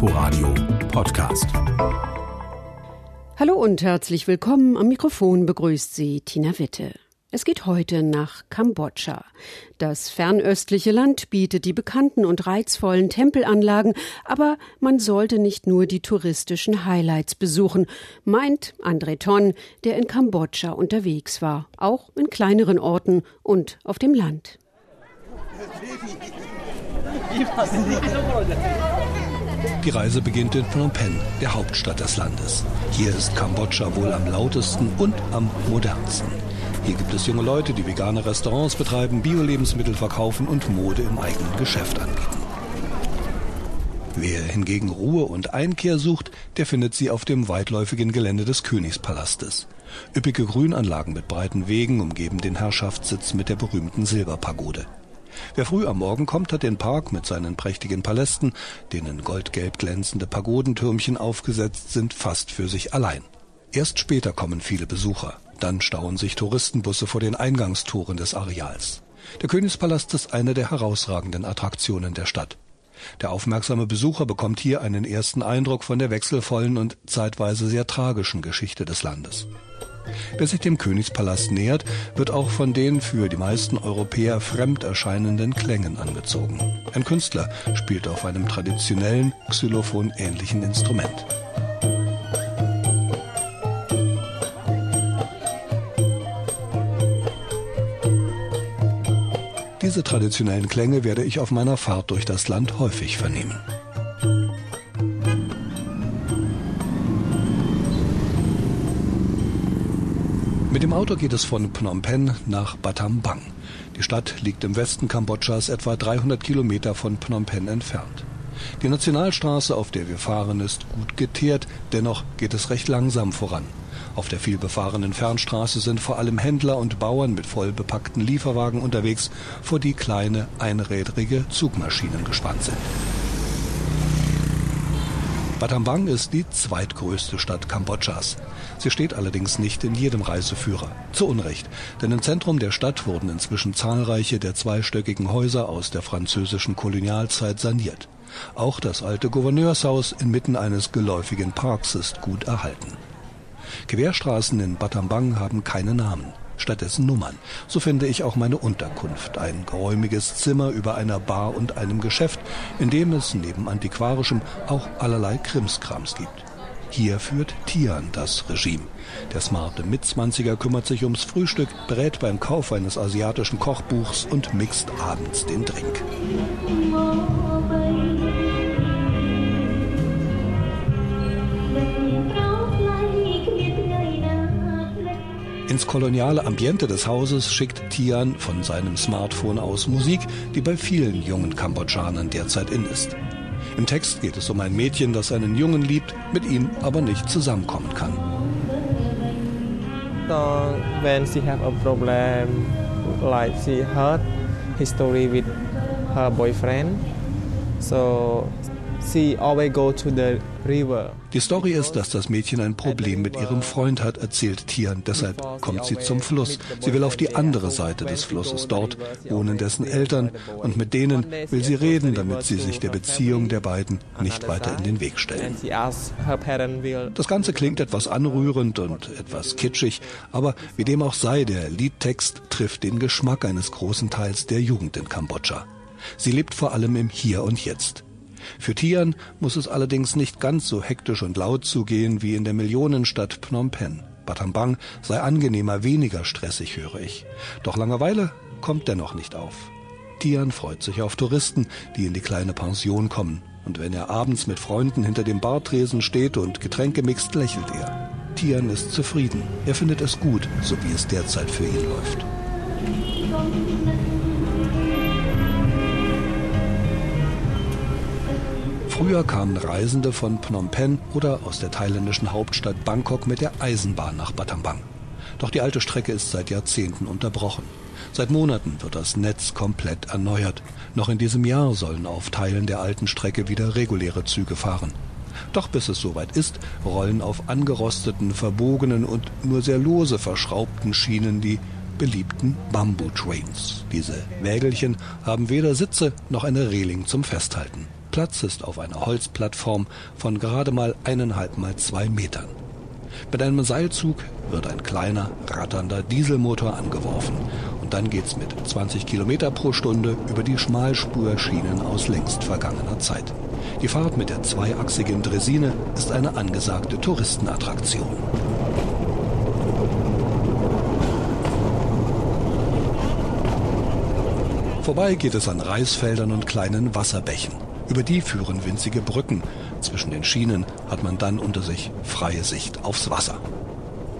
Inforadio Podcast. Hallo und herzlich willkommen. Am Mikrofon begrüßt Sie Tina Witte. Es geht heute nach Kambodscha. Das fernöstliche Land bietet die bekannten und reizvollen Tempelanlagen, aber man sollte nicht nur die touristischen Highlights besuchen, meint André Ton, der in Kambodscha unterwegs war, auch in kleineren Orten und auf dem Land. Die Reise beginnt in Phnom Penh, der Hauptstadt des Landes. Hier ist Kambodscha wohl am lautesten und am modernsten. Hier gibt es junge Leute, die vegane Restaurants betreiben, Bio-Lebensmittel verkaufen und Mode im eigenen Geschäft anbieten. Wer hingegen Ruhe und Einkehr sucht, der findet sie auf dem weitläufigen Gelände des Königspalastes. Üppige Grünanlagen mit breiten Wegen umgeben den Herrschaftssitz mit der berühmten Silberpagode. Wer früh am Morgen kommt, hat den Park mit seinen prächtigen Palästen, denen goldgelb glänzende Pagodentürmchen aufgesetzt sind, fast für sich allein. Erst später kommen viele Besucher. Dann stauen sich Touristenbusse vor den Eingangstoren des Areals. Der Königspalast ist eine der herausragenden Attraktionen der Stadt. Der aufmerksame Besucher bekommt hier einen ersten Eindruck von der wechselvollen und zeitweise sehr tragischen Geschichte des Landes. Wer sich dem Königspalast nähert, wird auch von den für die meisten Europäer fremd erscheinenden Klängen angezogen. Ein Künstler spielt auf einem traditionellen Xylophon ähnlichen Instrument. Diese traditionellen Klänge werde ich auf meiner Fahrt durch das Land häufig vernehmen. Mit dem Auto geht es von Phnom Penh nach Battambang. Die Stadt liegt im Westen Kambodschas etwa 300 Kilometer von Phnom Penh entfernt. Die Nationalstraße, auf der wir fahren, ist gut geteert, dennoch geht es recht langsam voran. Auf der vielbefahrenen Fernstraße sind vor allem Händler und Bauern mit voll bepackten Lieferwagen unterwegs, vor die kleine einrädrige Zugmaschinen gespannt sind. Battambang ist die zweitgrößte Stadt Kambodschas. Sie steht allerdings nicht in jedem Reiseführer. Zu Unrecht, denn im Zentrum der Stadt wurden inzwischen zahlreiche der zweistöckigen Häuser aus der französischen Kolonialzeit saniert. Auch das alte Gouverneurshaus inmitten eines geläufigen Parks ist gut erhalten. Querstraßen in Battambang haben keine Namen, stattdessen Nummern. So finde ich auch meine Unterkunft, ein geräumiges Zimmer über einer Bar und einem Geschäft, in dem es neben antiquarischem auch allerlei Krimskrams gibt. Hier führt Tian das Regime. Der smarte Mitzwanziger kümmert sich ums Frühstück, berät beim Kauf eines asiatischen Kochbuchs und mixt abends den Drink. Ins koloniale Ambiente des Hauses schickt Tian von seinem Smartphone aus Musik, die bei vielen jungen Kambodschanern derzeit in ist. Im Text geht es um ein Mädchen, das einen Jungen liebt, mit ihm aber nicht zusammenkommen kann. When she have a problem, like she hurt history with her boyfriend, so Die Story ist, dass das Mädchen ein Problem mit ihrem Freund hat, erzählt Tian. Deshalb kommt sie zum Fluss. Sie will auf die andere Seite des Flusses. Dort wohnen dessen Eltern und mit denen will sie reden, damit sie sich der Beziehung der beiden nicht weiter in den Weg stellen. Das Ganze klingt etwas anrührend und etwas kitschig, aber wie dem auch sei, der Liedtext trifft den Geschmack eines großen Teils der Jugend in Kambodscha. Sie lebt vor allem im Hier und Jetzt. Für Tian muss es allerdings nicht ganz so hektisch und laut zugehen wie in der Millionenstadt Phnom Penh. Battambang sei angenehmer, weniger stressig, höre ich. Doch Langeweile kommt dennoch nicht auf. Tian freut sich auf Touristen, die in die kleine Pension kommen. Und wenn er abends mit Freunden hinter dem Bartresen steht und Getränke mixt, lächelt er. Tian ist zufrieden. Er findet es gut, so wie es derzeit für ihn läuft. Früher kamen Reisende von Phnom Penh oder aus der thailändischen Hauptstadt Bangkok mit der Eisenbahn nach Battambang. Doch die alte Strecke ist seit Jahrzehnten unterbrochen. Seit Monaten wird das Netz komplett erneuert. Noch in diesem Jahr sollen auf Teilen der alten Strecke wieder reguläre Züge fahren. Doch bis es soweit ist, rollen auf angerosteten, verbogenen und nur sehr lose verschraubten Schienen die beliebten Bamboo Trains. Diese Wägelchen haben weder Sitze noch eine Reling zum Festhalten. Platz ist auf einer Holzplattform von gerade mal eineinhalb mal zwei Metern. Mit einem Seilzug wird ein kleiner, ratternder Dieselmotor angeworfen und dann geht's mit 20 Kilometer pro Stunde über die Schmalspurschienen aus längst vergangener Zeit. Die Fahrt mit der zweiachsigen Dresine ist eine angesagte Touristenattraktion. Vorbei geht es an Reisfeldern und kleinen Wasserbächen. Über die führen winzige Brücken. Zwischen den Schienen hat man dann unter sich freie Sicht aufs Wasser.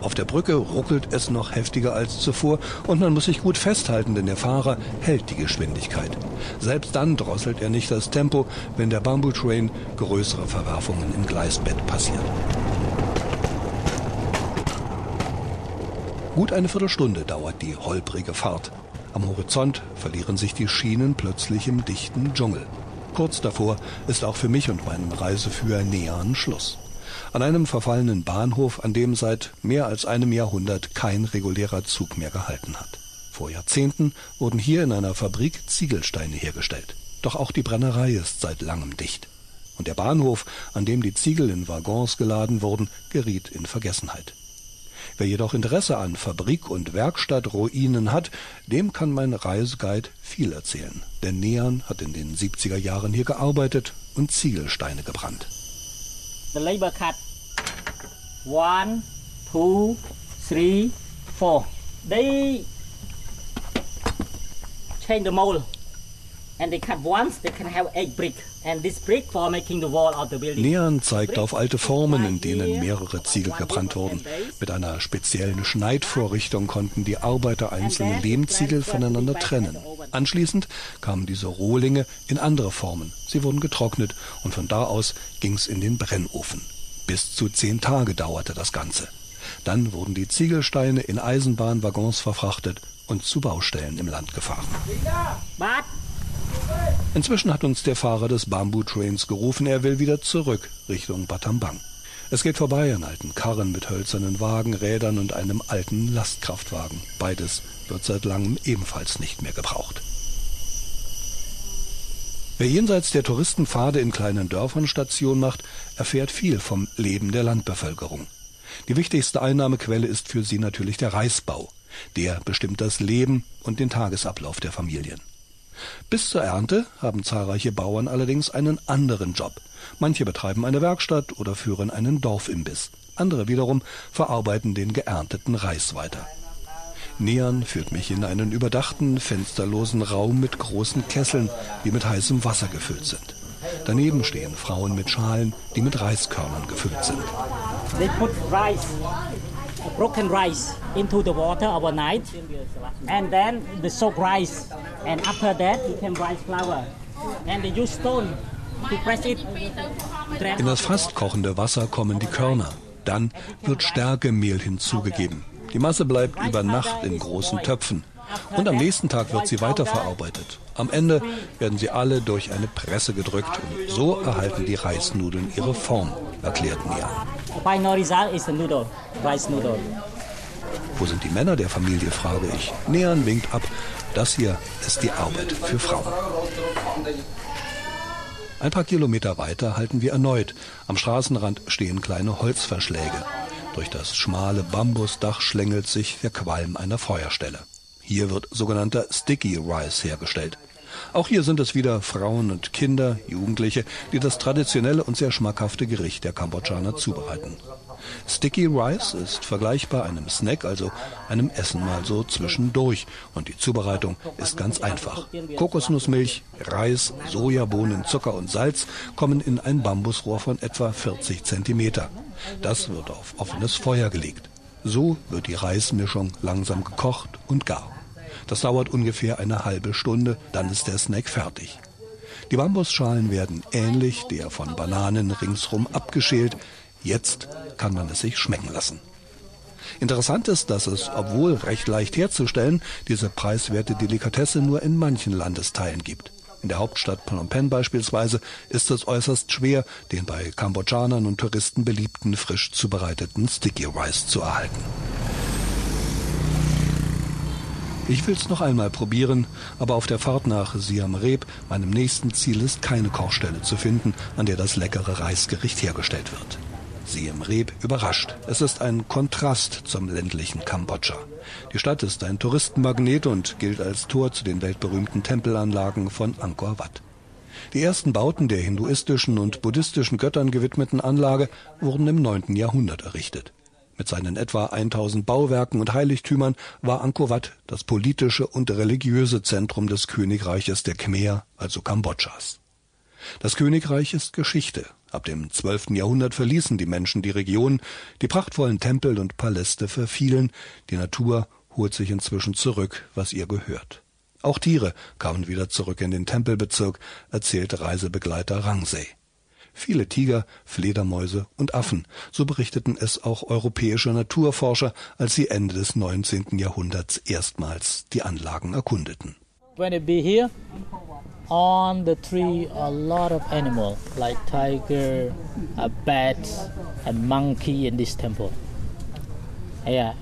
Auf der Brücke ruckelt es noch heftiger als zuvor und man muss sich gut festhalten, denn der Fahrer hält die Geschwindigkeit. Selbst dann drosselt er nicht das Tempo, wenn der Bamboo Train größere Verwerfungen im Gleisbett passiert. Gut eine Viertelstunde dauert die holprige Fahrt. Am Horizont verlieren sich die Schienen plötzlich im dichten Dschungel. Kurz davor ist auch für mich und meinen Reiseführer Nean Schluss. An einem verfallenen Bahnhof, an dem seit mehr als einem Jahrhundert kein regulärer Zug mehr gehalten hat. Vor Jahrzehnten wurden hier in einer Fabrik Ziegelsteine hergestellt. Doch auch die Brennerei ist seit langem dicht. Und der Bahnhof, an dem die Ziegel in Waggons geladen wurden, geriet in Vergessenheit. Wer jedoch Interesse an Fabrik- und Werkstattruinen hat, dem kann mein Reiseguide viel erzählen. Denn Nean hat in den 70er Jahren hier gearbeitet und Ziegelsteine gebrannt. The labor cut. One, two, three, four. They change the mold. And they cut once, they can have eight brick. Nean zeigt auf alte Formen, in denen mehrere Ziegel gebrannt wurden. Mit einer speziellen Schneidvorrichtung konnten die Arbeiter einzelne Lehmziegel voneinander trennen. Anschließend kamen diese Rohlinge in andere Formen. Sie wurden getrocknet und von da aus ging es in den Brennofen. Bis zu zehn Tage dauerte das Ganze. Dann wurden die Ziegelsteine in Eisenbahnwaggons verfrachtet und zu Baustellen im Land gefahren. Inzwischen hat uns der Fahrer des Bamboo Trains gerufen, er will wieder zurück Richtung Batambang. Es geht vorbei an alten Karren mit hölzernen Wagenrädern und einem alten Lastkraftwagen. Beides wird seit langem ebenfalls nicht mehr gebraucht. Wer jenseits der Touristenpfade in kleinen Dörfern Station macht, erfährt viel vom Leben der Landbevölkerung. Die wichtigste Einnahmequelle ist für sie natürlich der Reisbau. Der bestimmt das Leben und den Tagesablauf der Familien. Bis zur Ernte haben zahlreiche Bauern allerdings einen anderen Job. Manche betreiben eine Werkstatt oder führen einen Dorfimbiss. Andere wiederum verarbeiten den geernteten Reis weiter. Nean führt mich in einen überdachten, fensterlosen Raum mit großen Kesseln, die mit heißem Wasser gefüllt sind. Daneben stehen Frauen mit Schalen, die mit Reiskörnern gefüllt sind. They put rice broken rice into the water overnight and then the soaked rice and after that you can rice flour and they use stone to press it. In das fast kochende Wasser kommen die Körner. Dann wird Stärkemehl hinzugegeben. Die Masse bleibt über Nacht in großen Töpfen. Und am nächsten Tag wird sie weiterverarbeitet. Am Ende werden sie alle durch eine Presse gedrückt und so erhalten die Reisnudeln ihre Form, erklärt Nia. Wo sind die Männer der Familie, frage ich. Nean winkt ab. Das hier ist die Arbeit für Frauen. Ein paar Kilometer weiter halten wir erneut. Am Straßenrand stehen kleine Holzverschläge. Durch das schmale Bambusdach schlängelt sich der Qualm einer Feuerstelle. Hier wird sogenannter Sticky Rice hergestellt. Auch hier sind es wieder Frauen und Kinder, Jugendliche, die das traditionelle und sehr schmackhafte Gericht der Kambodschaner zubereiten. Sticky Rice ist vergleichbar einem Snack, also einem Essen mal so zwischendurch. Und die Zubereitung ist ganz einfach. Kokosnussmilch, Reis, Sojabohnen, Zucker und Salz kommen in ein Bambusrohr von etwa 40 Zentimeter. Das wird auf offenes Feuer gelegt. So wird die Reismischung langsam gekocht und gar. Das dauert ungefähr eine halbe Stunde, dann ist der Snack fertig. Die Bambusschalen werden ähnlich der von Bananen ringsrum abgeschält. Jetzt kann man es sich schmecken lassen. Interessant ist, dass es, obwohl recht leicht herzustellen, diese preiswerte Delikatesse nur in manchen Landesteilen gibt. In der Hauptstadt Phnom Penh beispielsweise ist es äußerst schwer, den bei Kambodschanern und Touristen beliebten frisch zubereiteten Sticky Rice zu erhalten. Ich will's noch einmal probieren, aber auf der Fahrt nach Siam Reap, meinem nächsten Ziel, ist keine Kochstelle zu finden, an der das leckere Reisgericht hergestellt wird. Siem Reap überrascht. Es ist ein Kontrast zum ländlichen Kambodscha. Die Stadt ist ein Touristenmagnet und gilt als Tor zu den weltberühmten Tempelanlagen von Angkor Wat. Die ersten Bauten der hinduistischen und buddhistischen Göttern gewidmeten Anlage wurden im 9. Jahrhundert errichtet. Mit seinen etwa 1000 Bauwerken und Heiligtümern war Angkor Wat das politische und religiöse Zentrum des Königreiches der Khmer, also Kambodschas. Das Königreich ist Geschichte. Ab dem 12. Jahrhundert verließen die Menschen die Region, die prachtvollen Tempel und Paläste verfielen, die Natur holt sich inzwischen zurück, was ihr gehört. Auch Tiere kamen wieder zurück in den Tempelbezirk, erzählt Reisebegleiter Rangsei. Viele Tiger, Fledermäuse und Affen, so berichteten es auch europäische Naturforscher, als sie Ende des 19. Jahrhunderts erstmals die Anlagen erkundeten. When it be here, on the tree a lot of animal like tiger, a bat, a monkey in this temple. Yeah.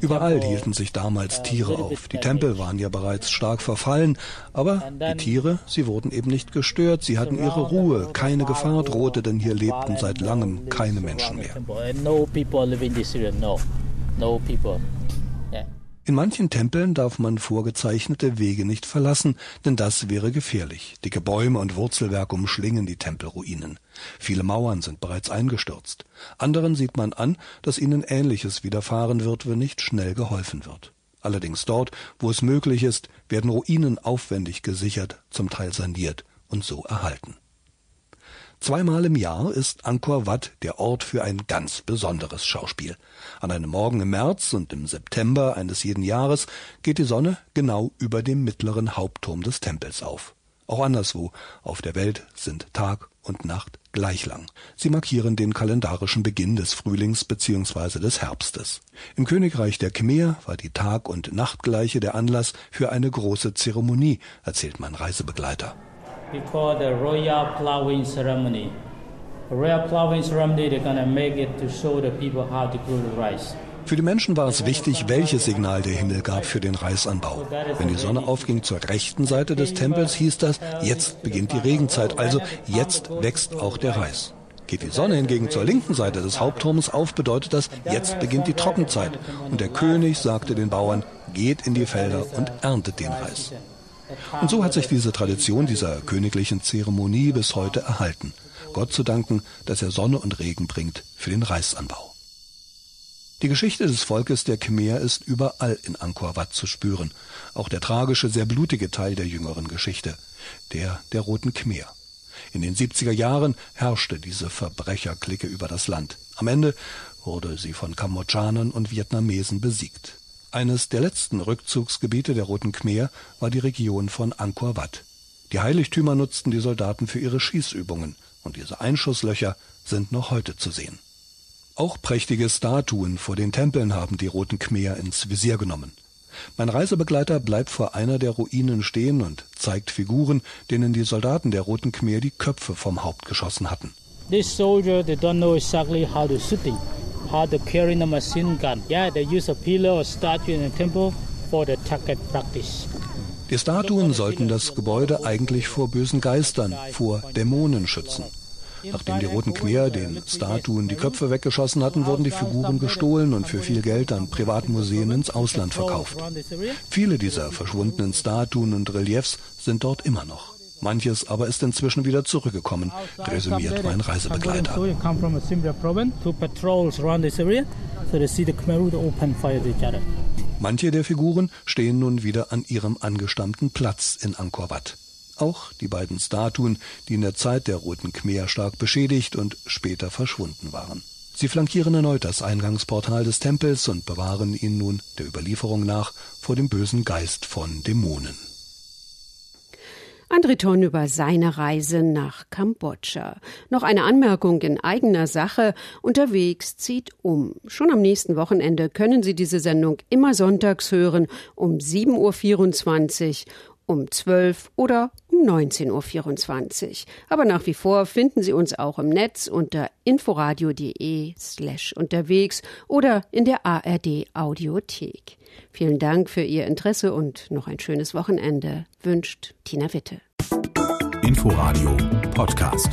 Überall hielten sich damals uh, Tiere auf. Die Tempel waren ja bereits stark verfallen, aber die Tiere, sie wurden eben nicht gestört, sie hatten ihre Ruhe, keine Gefahr drohte, denn hier lebten seit langem keine Menschen mehr. In manchen Tempeln darf man vorgezeichnete Wege nicht verlassen, denn das wäre gefährlich. Dicke Bäume und Wurzelwerke umschlingen die Tempelruinen. Viele Mauern sind bereits eingestürzt. Anderen sieht man an, dass ihnen Ähnliches widerfahren wird, wenn nicht schnell geholfen wird. Allerdings dort, wo es möglich ist, werden Ruinen aufwendig gesichert, zum Teil saniert und so erhalten. Zweimal im Jahr ist Angkor Wat der Ort für ein ganz besonderes Schauspiel. An einem Morgen im März und im September eines jeden Jahres geht die Sonne genau über dem mittleren Hauptturm des Tempels auf. Auch anderswo auf der Welt sind Tag und Nacht gleich lang. Sie markieren den kalendarischen Beginn des Frühlings bzw. des Herbstes. Im Königreich der Khmer war die Tag- und Nachtgleiche der Anlass für eine große Zeremonie, erzählt mein Reisebegleiter before the royal plowing ceremony. The royal plowing ceremony, they're gonna make it to show the people how to grow the rice. Für die Menschen war es wichtig, welches Signal der Himmel gab für den Reisanbau. Wenn die Sonne aufging zur rechten Seite des Tempels, hieß das, jetzt beginnt die Regenzeit, also jetzt wächst auch der Reis. Geht die Sonne hingegen zur linken Seite des Hauptturms auf, bedeutet das, jetzt beginnt die Trockenzeit. Und der König sagte den Bauern, geht in die Felder und erntet den Reis. Und so hat sich diese Tradition dieser königlichen Zeremonie bis heute erhalten. Gott zu danken, dass er Sonne und Regen bringt für den Reisanbau. Die Geschichte des Volkes der Khmer ist überall in Angkor Wat zu spüren. Auch der tragische, sehr blutige Teil der jüngeren Geschichte, der der Roten Khmer. In den 70er Jahren herrschte diese Verbrecherklicke über das Land. Am Ende wurde sie von Kambodschanern und Vietnamesen besiegt. Eines der letzten Rückzugsgebiete der Roten Khmer war die Region von Angkor Wat. Die Heiligtümer nutzten die Soldaten für ihre Schießübungen, und diese Einschusslöcher sind noch heute zu sehen. Auch prächtige Statuen vor den Tempeln haben die Roten Khmer ins Visier genommen. Mein Reisebegleiter bleibt vor einer der Ruinen stehen und zeigt Figuren, denen die Soldaten der Roten Khmer die Köpfe vom Haupt geschossen hatten. This soldier, they don't know exactly how to shooting how to carry the machine gun. Yeah, they use a pillar or statue in the temple for the target practice. Die Statuen sollten das Gebäude eigentlich vor bösen Geistern, vor Dämonen schützen. Nachdem die Roten Khmer den Statuen die Köpfe weggeschossen hatten, wurden die Figuren gestohlen und für viel Geld an Privatmuseen ins Ausland verkauft. Viele dieser verschwundenen Statuen und Reliefs sind dort immer noch. Manches aber ist inzwischen wieder zurückgekommen, resümiert mein Reisebegleiter. Manche der Figuren stehen nun wieder an ihrem angestammten Platz in Angkor Wat. Auch die beiden Statuen, die in der Zeit der Roten Khmer stark beschädigt und später verschwunden waren. Sie flankieren erneut das Eingangsportal des Tempels und bewahren ihn nun der Überlieferung nach vor dem bösen Geist von Dämonen. André Ton über seine Reise nach Kambodscha. Noch eine Anmerkung in eigener Sache. Unterwegs zieht um. Schon am nächsten Wochenende können Sie diese Sendung immer sonntags hören um 7.24 Uhr um 12 oder um 19.24 Uhr. Aber nach wie vor finden Sie uns auch im Netz unter inforadio.de slash unterwegs oder in der ARD Audiothek. Vielen Dank für Ihr Interesse und noch ein schönes Wochenende wünscht Tina Witte. Inforadio Podcast.